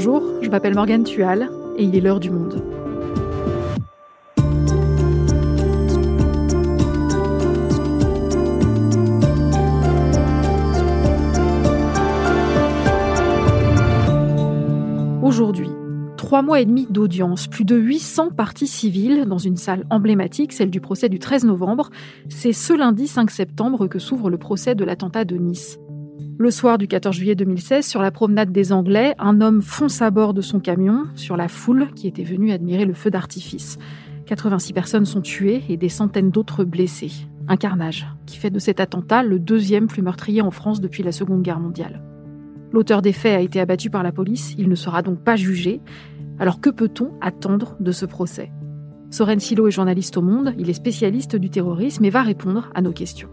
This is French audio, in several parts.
Bonjour, je m'appelle Morgane Tual et il est l'heure du monde. Aujourd'hui, trois mois et demi d'audience, plus de 800 parties civiles dans une salle emblématique, celle du procès du 13 novembre. C'est ce lundi 5 septembre que s'ouvre le procès de l'attentat de Nice. Le soir du 14 juillet 2016, sur la promenade des Anglais, un homme fonce à bord de son camion sur la foule qui était venue admirer le feu d'artifice. 86 personnes sont tuées et des centaines d'autres blessées. Un carnage qui fait de cet attentat le deuxième plus meurtrier en France depuis la Seconde Guerre mondiale. L'auteur des faits a été abattu par la police, il ne sera donc pas jugé. Alors que peut-on attendre de ce procès? Soren Silo est journaliste au Monde, il est spécialiste du terrorisme et va répondre à nos questions.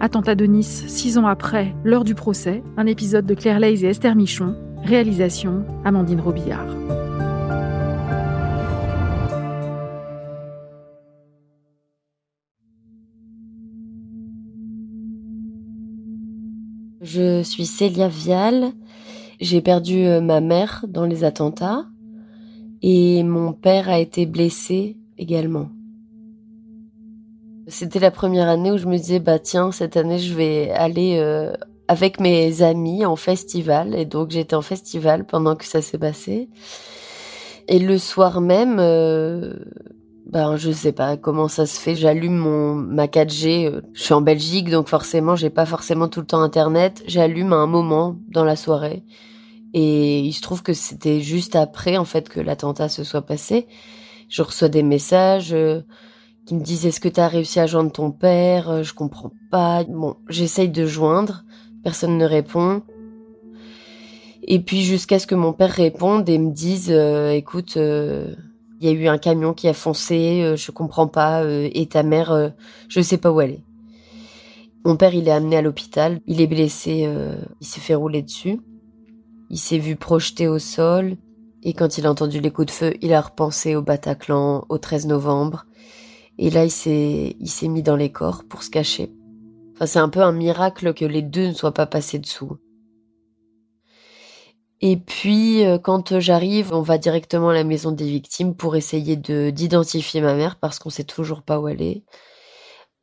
Attentat de Nice, six ans après, l'heure du procès, un épisode de Claire Leys et Esther Michon, réalisation Amandine Robillard. Je suis Célia Vial. J'ai perdu euh, ma mère dans les attentats et mon père a été blessé également. C'était la première année où je me disais bah tiens cette année je vais aller euh, avec mes amis en festival. Et donc j'étais en festival pendant que ça s'est passé. Et le soir même euh, ben je sais pas comment ça se fait. J'allume mon ma 4G euh, je suis en Belgique donc forcément j'ai pas forcément tout le temps internet. J'allume à un moment dans la soirée. Et il se trouve que c'était juste après en fait que l'attentat se soit passé. Je reçois des messages qui me disent est-ce que tu as réussi à joindre ton père? Euh, Je comprends pas. Bon, j'essaye de joindre, personne ne répond. Et puis jusqu'à ce que mon père réponde et me dise euh, écoute, euh, il y a eu un camion qui a foncé, je comprends pas et ta mère je sais pas où elle est. Mon père, il est amené à l'hôpital, il est blessé, il s'est fait rouler dessus. Il s'est vu projeté au sol et quand il a entendu les coups de feu, il a repensé au Bataclan au 13 novembre et là, il s'est, il s'est mis dans les corps pour se cacher. Enfin, c'est un peu un miracle que les deux ne soient pas passés dessous. Et puis, euh, quand j'arrive, on va directement à la maison des victimes pour essayer de, d'identifier ma mère parce qu'on sait toujours pas où elle est.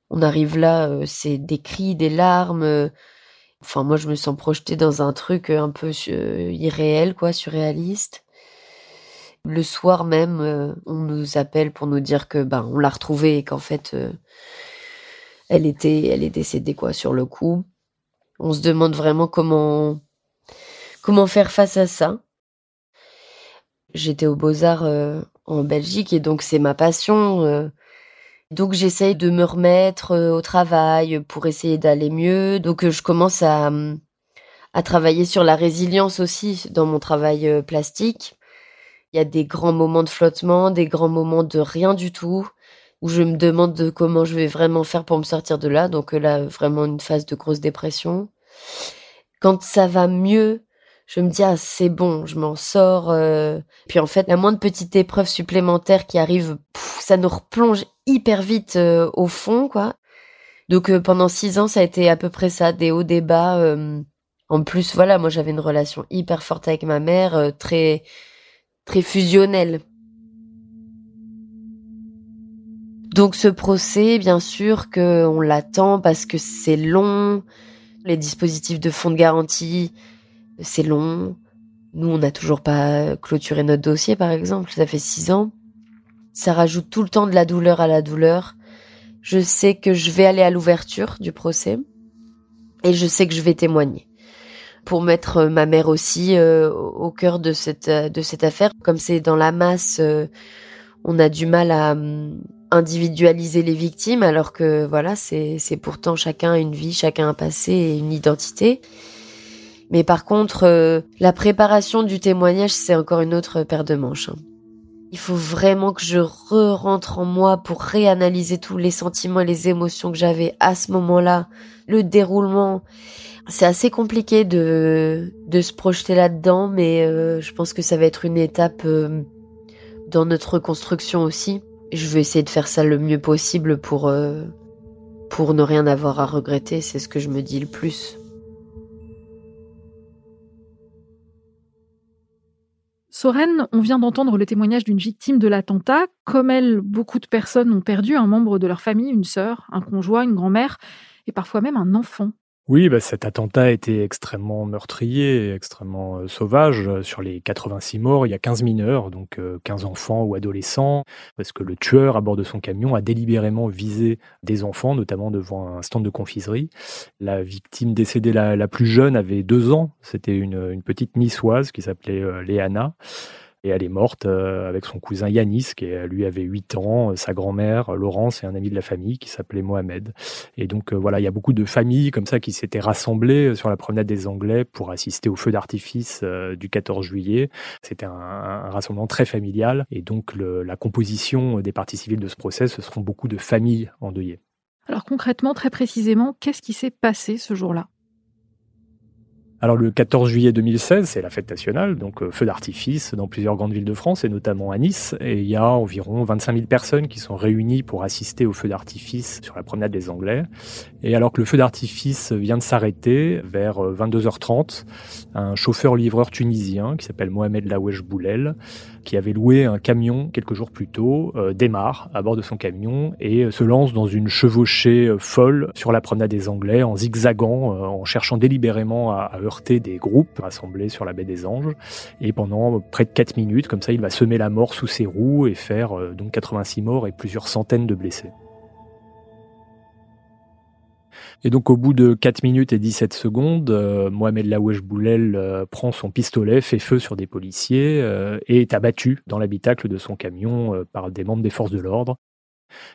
On arrive là, euh, c'est des cris, des larmes. Enfin, moi, je me sens projetée dans un truc un peu euh, irréel, quoi, surréaliste. Le soir même, euh, on nous appelle pour nous dire que ben on l'a retrouvée et qu'en fait euh, elle était elle est décédée quoi sur le coup. On se demande vraiment comment comment faire face à ça. J'étais aux Beaux-Arts euh, en Belgique et donc c'est ma passion. donc j'essaye de me remettre au travail pour essayer d'aller mieux. Donc je commence à à travailler sur la résilience aussi dans mon travail plastique. Il y a des grands moments de flottement, des grands moments de rien du tout, où je me demande de comment je vais vraiment faire pour me sortir de là. Donc euh, là, vraiment une phase de grosse dépression. Quand ça va mieux, je me dis ah c'est bon, je m'en sors. Euh. Puis en fait, la moindre petite épreuve supplémentaire qui arrive, ça nous replonge hyper vite euh, au fond, quoi. Donc pendant six ans, ça a été à peu près ça, des hauts, des bas. en plus, voilà, moi j'avais une relation hyper forte avec ma mère, très très fusionnel. Donc ce procès, bien sûr qu'on l'attend parce que c'est long, les dispositifs de fonds de garantie, c'est long. Nous, on n'a toujours pas clôturé notre dossier, par exemple, ça fait six ans. Ça rajoute tout le temps de la douleur à la douleur. Je sais que je vais aller à l'ouverture du procès et je sais que je vais témoigner pour mettre euh, ma mère aussi euh, au cœur de cette euh, de cette affaire. Comme c'est dans la masse, on a du mal à hum, individualiser les victimes, alors que voilà, c'est c'est pourtant chacun une vie, chacun un passé et une identité. Mais par contre, la préparation du témoignage, c'est encore une autre paire de manches. Hein. Il faut vraiment que je re-rentre en moi pour réanalyser tous les sentiments et les émotions que j'avais à ce moment-là, le déroulement c'est assez compliqué de, de se projeter là-dedans, mais euh, je pense que ça va être une étape euh, dans notre reconstruction aussi. Je vais essayer de faire ça le mieux possible pour, euh, pour ne rien avoir à regretter, c'est ce que je me dis le plus. Soren, on vient d'entendre le témoignage d'une victime de l'attentat. Comme elle, beaucoup de personnes ont perdu un membre de leur famille, une sœur, un conjoint, une grand-mère et parfois même un enfant. Oui, bah, cet attentat été extrêmement meurtrier, extrêmement euh, sauvage. Sur les 86 morts, il y a 15 mineurs, donc 15 euh, enfants ou adolescents, parce que le tueur à bord de son camion a délibérément visé des enfants, notamment devant un stand de confiserie. La victime décédée la, plus jeune avait deux ans. C'était une, petite niçoise qui s'appelait euh, Léana. Et elle est morte euh, avec son cousin Yanis, qui lui avait 8 ans, sa grand-mère Laurence et un ami de la famille qui s'appelait Mohamed. Et donc euh, voilà, il y a beaucoup de familles comme ça qui s'étaient rassemblées sur la promenade des Anglais pour assister au feu d'artifice euh, du 14 juillet. C'était un, rassemblement très familial. Et donc la composition des parties civiles de ce procès, ce seront beaucoup de familles endeuillées. Alors concrètement, très précisément, qu'est-ce qui s'est passé ce jour-là? Alors le 14 juillet 2016, c'est la fête nationale, donc euh, feu d'artifice dans plusieurs grandes villes de France et notamment à Nice. Et il y a environ 25 000 personnes qui sont réunies pour assister au feu d'artifice sur la promenade des Anglais. Et alors que le feu d'artifice vient de s'arrêter vers 22h30, euh, un chauffeur-livreur tunisien qui s'appelle Mohamed Lawesh Boulel, qui avait loué un camion quelques jours plus tôt, euh, démarre à bord de son camion et se lance dans une chevauchée folle sur la promenade des Anglais en zigzagant, en cherchant délibérément à, à des groupes rassemblés sur la baie des Anges. Et pendant près de 4 minutes, comme ça, il va semer la mort sous ses roues et faire euh, donc 86 morts et plusieurs centaines de blessés. Et donc au bout de 4 minutes et 17 secondes, euh, Mohamed Lawesh Boulel euh, prend son pistolet, fait feu sur des policiers et est abattu dans l'habitacle de son camion par des membres des forces de l'ordre.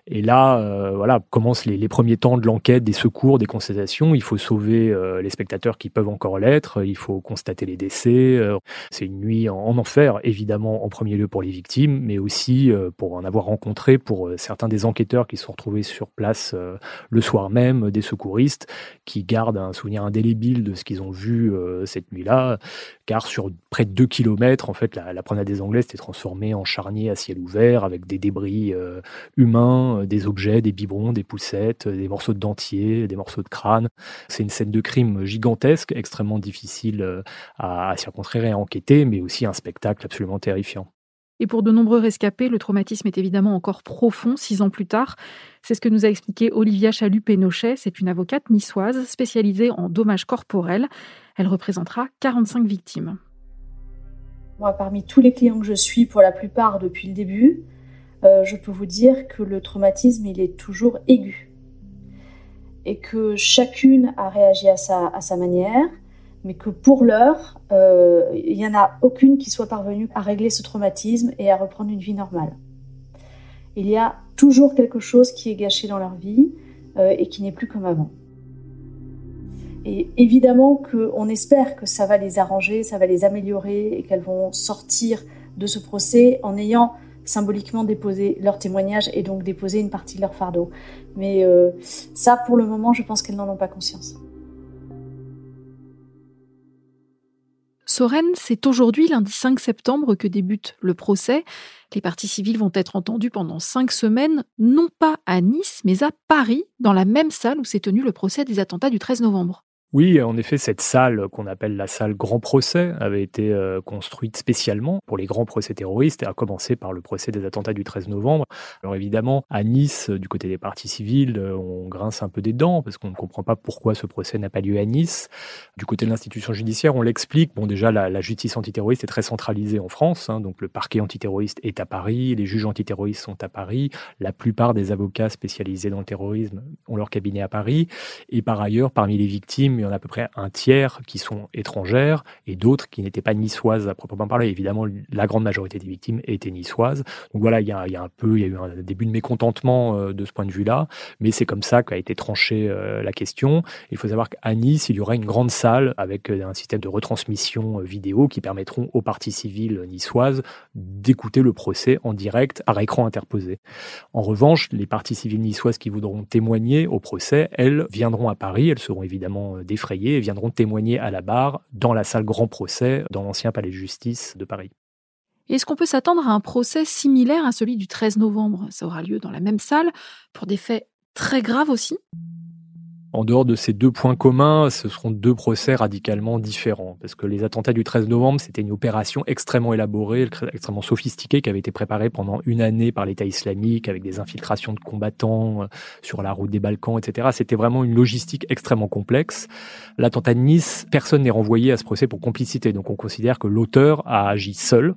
Et là, euh, voilà, commencent les, premiers temps de l'enquête, des secours, des constatations. Il faut sauver euh, les spectateurs qui peuvent encore l'être. Il faut constater les décès. Euh, c'est une nuit en, enfer, évidemment, en premier lieu pour les victimes, mais aussi pour en avoir rencontré pour certains des enquêteurs qui sont retrouvés sur place le soir même, des secouristes qui gardent un souvenir indélébile de ce qu'ils ont vu cette nuit-là, car sur près de 2 km, en fait, la, la promenade des Anglais s'était transformée en charnier à ciel ouvert avec des débris humains euh, des objets, des biberons, des poussettes, euh, des morceaux de dentier, des morceaux de crâne. C'est une scène de crime gigantesque, extrêmement difficile euh, à, à et à enquêter, mais aussi un spectacle absolument terrifiant. Et pour de nombreux rescapés, le traumatisme est évidemment encore profond six ans plus tard. C'est ce que nous a expliqué Olivia Chalut-Pénochet. C'est une avocate niçoise spécialisée en dommages corporels. Elle représentera 45 victimes. Moi, parmi tous les clients que je suis, pour la plupart depuis le début, euh, je peux vous dire que le traumatisme, il est toujours aigu. Et que chacune a réagi à sa, manière, mais que pour l'heure, euh, il n'y en a aucune qui soit parvenue à régler ce traumatisme et à reprendre une vie normale. Il y a toujours quelque chose qui est gâché dans leur vie euh, et qui n'est plus comme avant. Et évidemment qu'on espère que ça va les arranger, ça va les améliorer et qu'elles vont sortir de ce procès en ayant symboliquement déposer leur témoignage et donc déposer une partie de leur fardeau. Mais euh, ça, pour le moment, je pense qu'elles n'en ont pas conscience. Soren, c'est aujourd'hui, lundi 5 septembre, que débute le procès. Les parties civiles vont être entendues pendant cinq semaines, non pas à Nice, mais à Paris, dans la même salle où s'est tenu le procès des attentats du 13 novembre. Oui, en effet, cette salle qu'on appelle la salle Grand Procès avait été euh, construite spécialement pour les grands procès terroristes, et a commencé par le procès des attentats du 13 novembre. Alors évidemment, à Nice, du côté des parties civiles, euh, on grince un peu des dents parce qu'on ne comprend pas pourquoi ce procès n'a pas lieu à Nice. Du côté de l'institution judiciaire, on l'explique. Bon, déjà, la, justice antiterroriste est très centralisée en France, hein, donc le parquet antiterroriste est à Paris, les juges antiterroristes sont à Paris, la plupart des avocats spécialisés dans le terrorisme ont leur cabinet à Paris, et par ailleurs, parmi les victimes, y en a à peu près un tiers qui sont étrangères et d'autres qui n'étaient pas niçoises à proprement parler. Évidemment, la grande majorité des victimes étaient niçoises. Donc voilà, il y a, un peu, il y a eu un début de mécontentement euh, de ce point de vue-là, mais c'est comme ça qu'a été tranchée euh, la question. Il faut savoir qu'à Nice, il y aura une grande salle avec euh, un système de retransmission vidéo qui permettront aux parties civiles niçoises d'écouter le procès en direct à écran interposé. En revanche, les parties civiles niçoises qui voudront témoigner au procès, elles viendront à Paris, elles seront évidemment et viendront témoigner à la barre dans la salle grand procès dans l'ancien palais de justice de Paris. Est-ce qu'on peut s'attendre à un procès similaire à celui du 13 novembre? Ça aura lieu dans la même salle pour des faits très graves aussi? En dehors de ces deux points communs, ce seront deux procès radicalement différents. Parce que les attentats du 13 novembre, c'était une opération extrêmement élaborée, extrêmement sophistiquée, qui avait été préparée pendant une année par l'État islamique, avec des infiltrations de combattants euh, sur la route des Balkans, etc. C'était vraiment une logistique extrêmement complexe. L'attentat de Nice, personne n'est renvoyé à ce procès pour complicité. Donc on considère que l'auteur a agi seul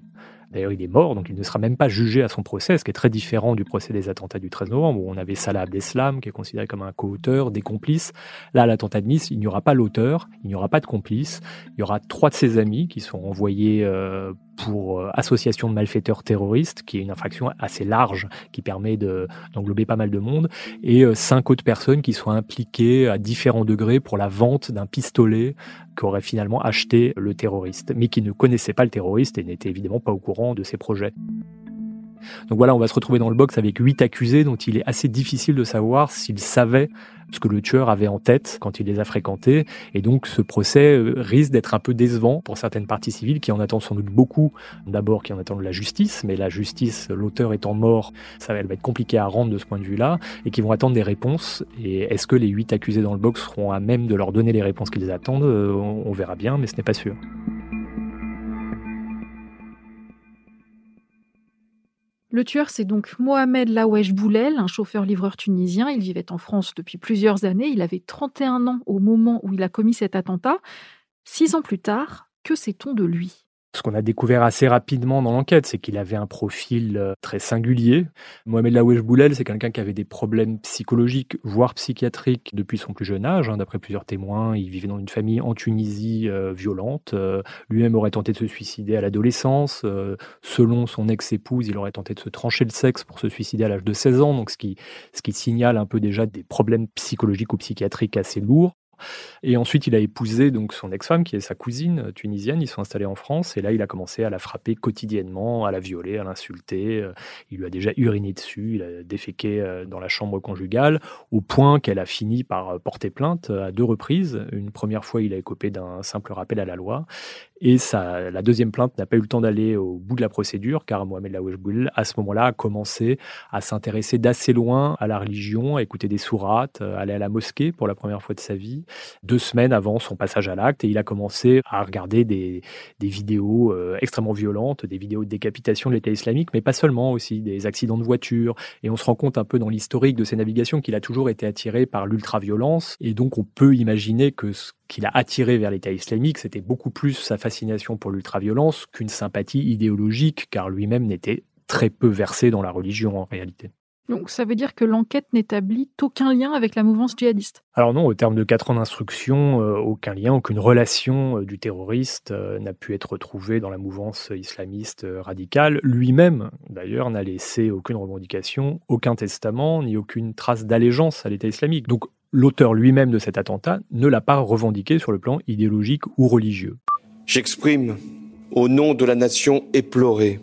D'ailleurs, il est mort, donc il ne sera même pas jugé à son procès, ce qui est très différent du procès des attentats du 13 novembre, où on avait Salah Abdeslam, qui est considéré comme un co-auteur, des complices. Là, à l'attentat de Nice, il n'y aura pas l'auteur, il n'y aura pas de complice. Il y aura trois de ses amis qui sont envoyés euh, pour euh, association de malfaiteurs terroristes, qui est une infraction assez large, qui permet d'englober pas mal de monde, et euh, cinq autres personnes qui sont impliquées à différents degrés pour la vente d'un pistolet qu'aurait finalement acheté le terroriste, mais qui ne connaissait pas le terroriste et n'était évidemment pas au courant de ses projets. Donc voilà, on va se retrouver dans le box avec huit accusés dont il est assez difficile de savoir s'ils savaient ce que le tueur avait en tête quand il les a fréquentés. Et donc ce procès euh, risque d'être un peu décevant pour certaines parties civiles qui en attendent sans doute beaucoup. D'abord qui en attendent la justice, mais la justice, l'auteur étant mort, ça elle va être compliqué à rendre de ce point de vue-là, et qui vont attendre des réponses. Et est-ce que les huit accusés dans le box seront à même de leur donner les réponses qu'ils attendent? Euh, On verra bien, mais ce n'est pas sûr. Le tueur, c'est donc Mohamed Lawesh Boulel, un chauffeur-livreur tunisien. Il vivait en France depuis plusieurs années. Il avait 31 ans au moment où il a commis cet attentat. Six ans plus tard, que sait-on de lui? Ce qu'on a découvert assez rapidement dans l'enquête, c'est qu'il avait un profil euh, très singulier. Mohamed Lawesh Boulel, c'est quelqu'un qui avait des problèmes psychologiques, voire psychiatriques, depuis son plus jeune âge. Hein, d'après plusieurs témoins, il vivait dans une famille en Tunisie euh, violente. Euh, lui-même aurait tenté de se suicider à l'adolescence. selon son ex-épouse, il aurait tenté de se trancher le sexe pour se suicider à l'âge de 16 ans, donc ce qui, ce qui signale un peu déjà des problèmes psychologiques ou psychiatriques assez lourds. Et ensuite, il a épousé donc son ex-femme, qui est sa cousine euh, tunisienne. Ils sont installés en France. Et là, il a commencé à la frapper quotidiennement, à la violer, à l'insulter. Euh, il lui a déjà uriné dessus. Il a déféqué euh, dans la chambre conjugale, au point qu'elle a fini par porter plainte à deux reprises. Une première fois, il a écopé d'un simple rappel à la loi. Et la deuxième plainte n'a pas eu le temps d'aller au bout de la procédure, car Mohamed Laouejboul, à ce moment-là, a commencé à s'intéresser d'assez loin à la religion, à écouter des sourates, à aller à la mosquée pour la première fois de sa vie, deux semaines avant son passage à l'acte. Et il a commencé à regarder des, vidéos euh, extrêmement violentes, des vidéos de décapitation de l'État islamique, mais pas seulement, aussi des accidents de voiture. Et on se rend compte un peu dans l'historique de ses navigations qu'il a toujours été attiré par l'ultra-violence. Et donc, on peut imaginer que ce qu'il a attiré vers l'État islamique, c'était beaucoup plus sa fascination pour l'ultraviolence qu'une sympathie idéologique, car lui-même n'était très peu versé dans la religion en réalité. Donc ça veut dire que l'enquête n'établit aucun lien avec la mouvance djihadiste Alors non, au terme de quatre ans d'instruction, euh, aucun lien, aucune relation euh, du terroriste euh, n'a pu être retrouvée dans la mouvance islamiste radicale. Lui-même, d'ailleurs, n'a laissé aucune revendication, aucun testament, ni aucune trace d'allégeance à l'État islamique. Donc l'auteur lui-même de cet attentat ne l'a pas revendiqué sur le plan idéologique ou religieux. J'exprime, au nom de la nation éplorée,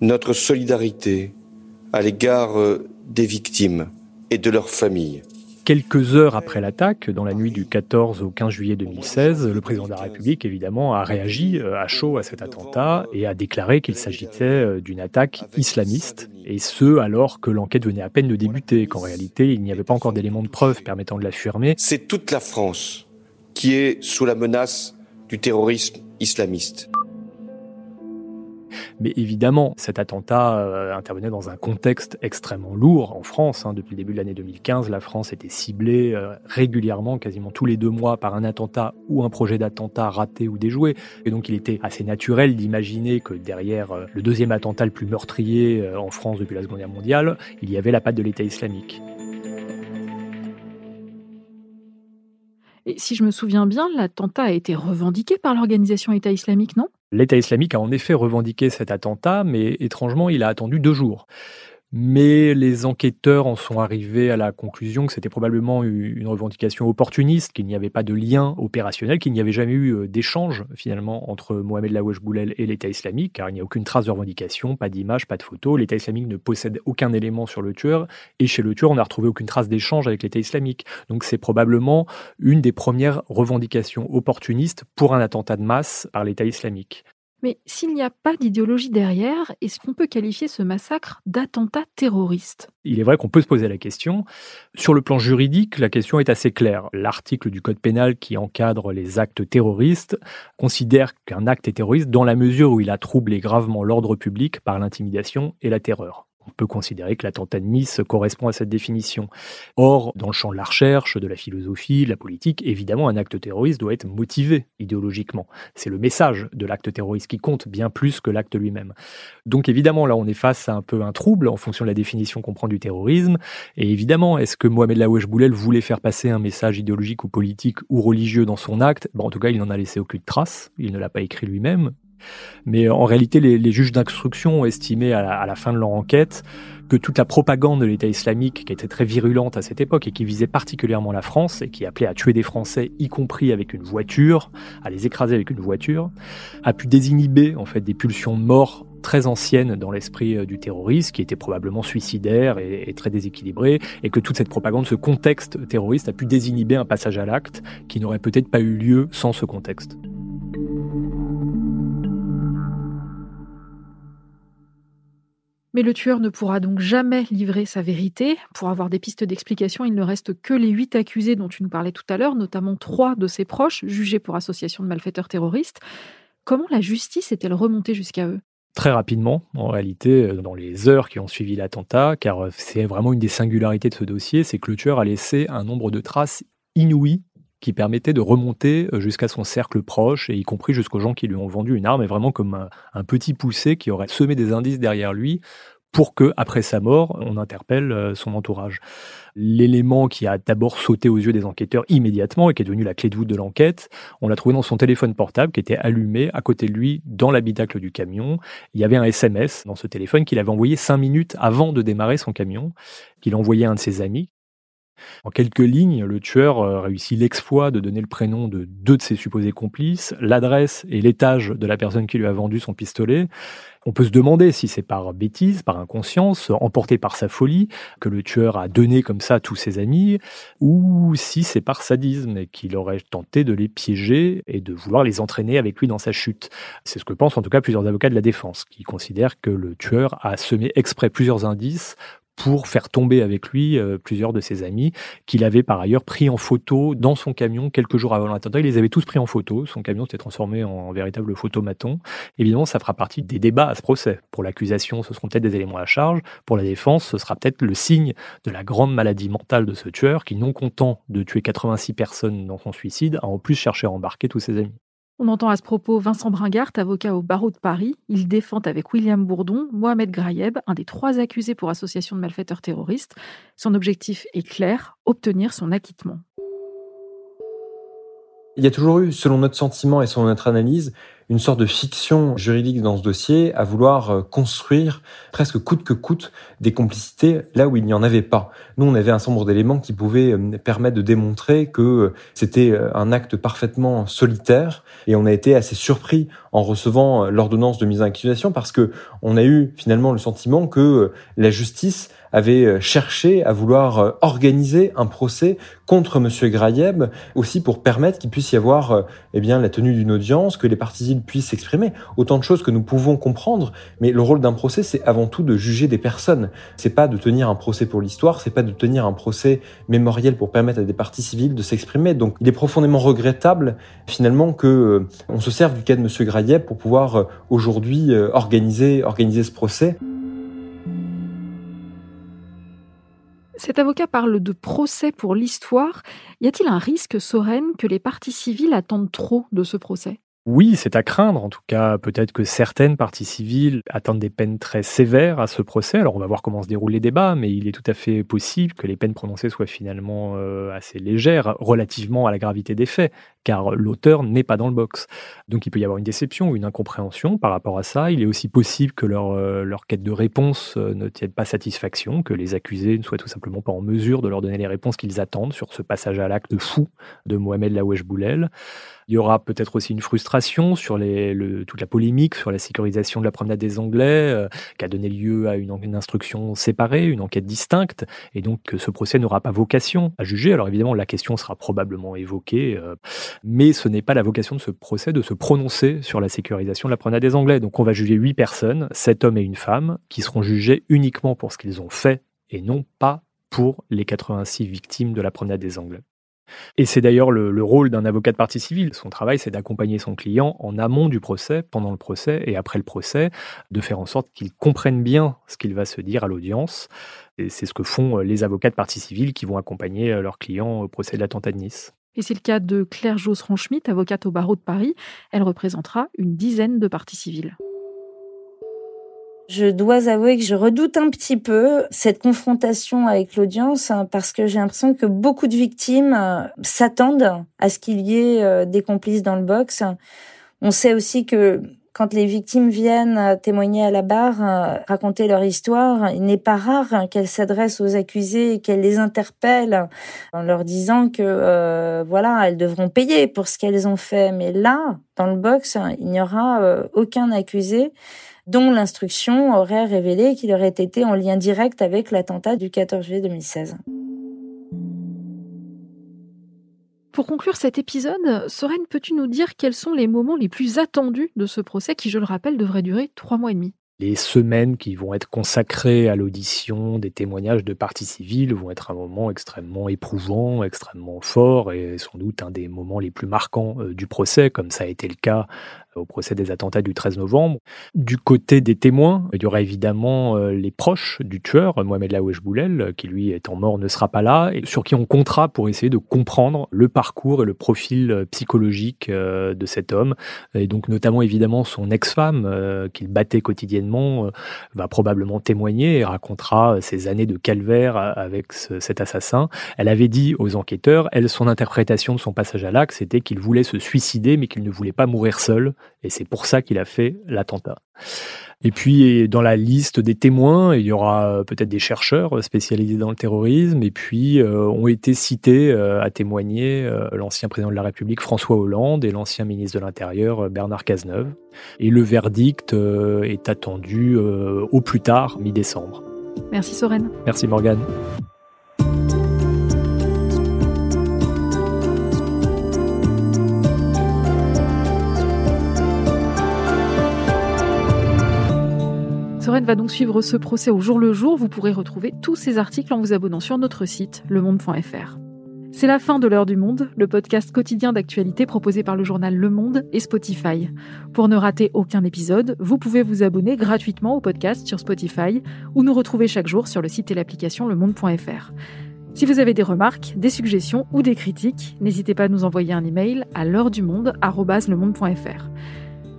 notre solidarité à l'égard euh, des victimes et de leurs familles. Quelques heures après l'attaque, dans la nuit du 14 au 15 juillet 2016, le président de la République, évidemment, a réagi euh, à chaud à cet attentat et a déclaré qu'il s'agitait euh, d'une attaque islamiste, et ce alors que l'enquête venait à peine de débuter, qu'en réalité, il n'y avait pas encore d'éléments de preuve permettant de l'affirmer. C'est toute la France qui est sous la menace du terrorisme islamiste. Mais évidemment, cet attentat euh, intervenait dans un contexte extrêmement lourd en France. Hein. Depuis le début de l'année 2015, la France était ciblée euh, régulièrement, quasiment tous les deux mois, par un attentat ou un projet d'attentat raté ou déjoué. Et donc il était assez naturel d'imaginer que derrière euh, le deuxième attentat le plus meurtrier en France depuis la Seconde Guerre mondiale, il y avait la patte de l'État islamique. Si je me souviens bien, l'attentat a été revendiqué par l'organisation État islamique, non? L'État islamique a en effet revendiqué cet attentat, mais étrangement, il a attendu deux jours. Mais les enquêteurs en sont arrivés à la conclusion que c'était probablement une revendication opportuniste, qu'il n'y avait pas de lien opérationnel, qu'il n'y avait jamais eu euh, d'échange finalement entre Mohamed Laouesh Boulel et l'État islamique, car il n'y a aucune trace de revendication, pas d'image, pas de photo. L'État islamique ne possède aucun élément sur le tueur, et chez le tueur, on n'a retrouvé aucune trace d'échange avec l'État islamique. Donc c'est probablement une des premières revendications opportunistes pour un attentat de masse par l'État islamique. Mais s'il n'y a pas d'idéologie derrière, est-ce qu'on peut qualifier ce massacre d'attentat terroriste? Il est vrai qu'on peut se poser la question. Sur le plan juridique, la question est assez claire. L'article du Code pénal qui encadre les actes terroristes considère qu'un acte est terroriste dans la mesure où il a troublé gravement l'ordre public par l'intimidation et la terreur on peut considérer que l'attentat de Nice correspond à cette définition. Or, dans le champ de la recherche, de la philosophie, de la politique, évidemment, un acte terroriste doit être motivé idéologiquement. C'est le message de l'acte terroriste qui compte bien plus que l'acte lui-même. Donc évidemment, là, on est face à un peu un trouble en fonction de la définition qu'on prend du terrorisme. Et évidemment, est-ce que Mohamed Laouesh Boulel voulait faire passer un message idéologique ou politique ou religieux dans son acte? En tout cas, il n'en a laissé aucune trace. Il ne l'a pas écrit lui-même. Mais en réalité, les, juges d'instruction ont estimé à la, fin de leur enquête que toute la propagande de l'État islamique, qui était très virulente à cette époque et qui visait particulièrement la France et qui appelait à tuer des Français, y compris avec une voiture, à les écraser avec une voiture, a pu désinhiber en fait des pulsions de mort très anciennes dans l'esprit euh, du terroriste, qui était probablement suicidaire et, et, très déséquilibré, et que toute cette propagande, ce contexte terroriste, a pu désinhiber un passage à l'acte qui n'aurait peut-être pas eu lieu sans ce contexte. Mais le tueur ne pourra donc jamais livrer sa vérité. Pour avoir des pistes d'explication, il ne reste que les huit accusés dont tu nous parlais tout à l'heure, notamment trois de ses proches, jugés pour association de malfaiteurs terroristes. Comment la justice est-elle remontée jusqu'à eux? Très rapidement, en réalité, euh, dans les heures qui ont suivi l'attentat, car euh, c'est vraiment une des singularités de ce dossier, c'est que le tueur a laissé un nombre de traces inouïes qui permettait de remonter euh, jusqu'à son cercle proche, et y compris jusqu'aux gens qui lui ont vendu une arme, et vraiment comme un, petit poussé qui aurait semé des indices derrière lui pour que, après sa mort, on interpelle euh, son entourage. L'élément qui a d'abord sauté aux yeux des enquêteurs immédiatement et qui est devenu la clé de voûte de l'enquête, on l'a trouvé dans son téléphone portable qui était allumé à côté de lui dans l'habitacle du camion. Il y avait un SMS dans ce téléphone qu'il avait envoyé cinq minutes avant de démarrer son camion, qu'il envoyait à un de ses amis en quelques lignes, le tueur euh, réussit l'exploit de donner le prénom de deux de ses supposés complices, l'adresse et l'étage de la personne qui lui a vendu son pistolet. On peut se demander si c'est par bêtise, par inconscience, emporté par sa folie, que le tueur a donné comme ça tous ses amis, ou si c'est par sadisme et qu'il aurait tenté de les piéger et de vouloir les entraîner avec lui dans sa chute. C'est ce que pensent en tout cas plusieurs avocats de la défense, qui considèrent que le tueur a semé exprès plusieurs indices pour faire tomber avec lui euh, plusieurs de ses amis qu'il avait par ailleurs pris en photo dans son camion quelques jours avant l'attentat. Il les avait tous pris en photo. Son camion s'était transformé en véritable photomaton. Évidemment, ça fera partie des débats à ce procès. Pour l'accusation, ce seront peut-être des éléments à charge. Pour la défense, ce sera peut-être le signe de la grande maladie mentale de ce tueur qui, non content de tuer 86 personnes dans son suicide, a en plus cherché à embarquer tous ses amis. On entend à ce propos Vincent Bringart, avocat au barreau de Paris. Il défend avec William Bourdon Mohamed Grayeb, un des trois accusés pour association de malfaiteurs terroristes. Son objectif est clair, obtenir son acquittement. Il y a toujours eu, selon notre sentiment et selon notre analyse, une sorte de fiction juridique dans ce dossier, à vouloir euh, construire presque coûte que coûte des complicités là où il n'y en avait pas. Nous, on avait un certain nombre d'éléments qui pouvaient euh, permettre de démontrer que euh, c'était un acte parfaitement solitaire, et on a été assez surpris en recevant l'ordonnance de mise en accusation parce que on a eu finalement le sentiment que la justice avait euh, cherché à vouloir euh, organiser un procès contre Monsieur Grayeb, aussi pour permettre qu'il puisse y avoir euh, eh bien la tenue d'une audience, que les parties puissent s'exprimer. Autant de choses que nous pouvons comprendre, mais le rôle d'un procès, c'est avant tout de juger des personnes. C'est pas de tenir un procès pour l'histoire, c'est pas de tenir un procès mémoriel pour permettre à des parties civiles de s'exprimer. Donc, il est profondément regrettable finalement que on se serve du cas de Monsieur Pour pouvoir aujourd'hui organiser organiser ce procès. Cet avocat parle de procès pour l'histoire. Y a-t-il un risque, Soren, que les parties civiles attendent trop de ce procès? Oui, c'est à craindre. En tout cas, peut-être que certaines parties civiles attendent des peines très sévères à ce procès. Alors, on va voir comment se déroulent les débats, mais il est tout à fait possible que les peines prononcées soient finalement euh, assez légères relativement à la gravité des faits, car l'auteur n'est pas dans le box. Donc, il peut y avoir une déception ou une incompréhension par rapport à ça. Il est aussi possible que leur, euh, leur quête de réponse euh, ne tienne pas satisfaction, que les accusés ne soient tout simplement pas en mesure de leur donner les réponses qu'ils attendent sur ce passage à l'acte fou de Mohamed Laouesh Boulel. Il y aura peut-être aussi une frustration sur les, le, toute la polémique sur la sécurisation de la promenade des Anglais, euh, qui a donné lieu à une, une, instruction séparée, une enquête distincte, et donc que ce procès n'aura pas vocation à juger. Alors évidemment, la question sera probablement évoquée, euh, Mais ce n'est pas la vocation de ce procès de se prononcer sur la sécurisation de la promenade des Anglais. Donc on va juger huit personnes, sept hommes et une femme, qui seront jugés uniquement pour ce qu'ils ont fait et non pas pour les 86 victimes de la promenade des Anglais. Et c'est d'ailleurs le, rôle d'un avocat de partie civile. Son travail, c'est d'accompagner son client en amont du procès, pendant le procès et après le procès, de faire en sorte qu'il comprenne bien ce qu'il va se dire à l'audience. Et c'est ce que font euh, les avocats de partie civile qui vont accompagner euh, leurs clients au procès de l'attentat de Nice. Et c'est le cas de Claire Josserand Franchmit, avocate au barreau de Paris. Elle représentera une dizaine de parties civiles. Je dois avouer que je redoute un petit peu cette confrontation avec l'audience hein, parce que j'ai l'impression que beaucoup de victimes euh, s'attendent à ce qu'il y ait euh, des complices dans le box. On sait aussi que quand les victimes viennent euh, témoigner à la barre, raconter leur histoire, il n'est pas rare qu'elles s'adressent aux accusés qu'elles les interpellent en leur disant que voilà, elles devront payer pour ce qu'elles ont fait. Mais là, dans le box, il n'y aura aucun accusé dont l'instruction aurait révélé qu'il aurait été en lien direct avec l'attentat du 14 juillet 2016. Pour conclure cet épisode, Soren, peux-tu nous dire quels sont les moments les plus attendus de ce procès qui, je le rappelle, devrait durer trois mois et demi? Les semaines qui vont être consacrées à l'audition des témoignages de parties civiles vont être un moment extrêmement éprouvant, extrêmement fort et sans doute un des moments les plus marquants euh, du procès, comme ça a été le cas au procès des attentats du 13 novembre. Du côté des témoins, il y aura évidemment euh, les proches du tueur, Mohamed Laouesh Boulel, qui lui étant mort ne sera pas là, et sur qui on comptera pour essayer de comprendre le parcours et le profil euh, psychologique euh, de cet homme, et donc notamment évidemment son ex-femme qu'il battait quotidiennement va probablement témoigner et racontera ses années de calvaire avec cet assassin. Elle avait dit aux enquêteurs, elle, son interprétation de son passage à l'acte, c'était qu'il voulait se suicider mais qu'il ne voulait pas mourir seul et c'est pour ça qu'il a fait l'attentat. Et puis, dans la liste des témoins, il y aura peut-être des chercheurs spécialisés dans le terrorisme, et puis euh, ont été cités euh, à témoigner euh, l'ancien président de la République François Hollande et l'ancien ministre de l'Intérieur Bernard Cazeneuve. Et le verdict est attendu au plus tard, mi-décembre. Merci Soren. Merci Morgane. Va donc suivre ce procès au jour le jour. Vous pourrez retrouver tous ces articles en vous abonnant sur notre site, lemonde.fr. C'est la fin de l'heure du monde, le podcast quotidien d'actualité proposé par le journal Le Monde et Spotify. Pour ne rater aucun épisode, vous pouvez vous abonner gratuitement au podcast sur Spotify ou nous retrouver chaque jour sur le site et l'application lemonde.fr. Si vous avez des remarques, des suggestions ou des critiques, n'hésitez pas à nous envoyer un email à l'heure du monde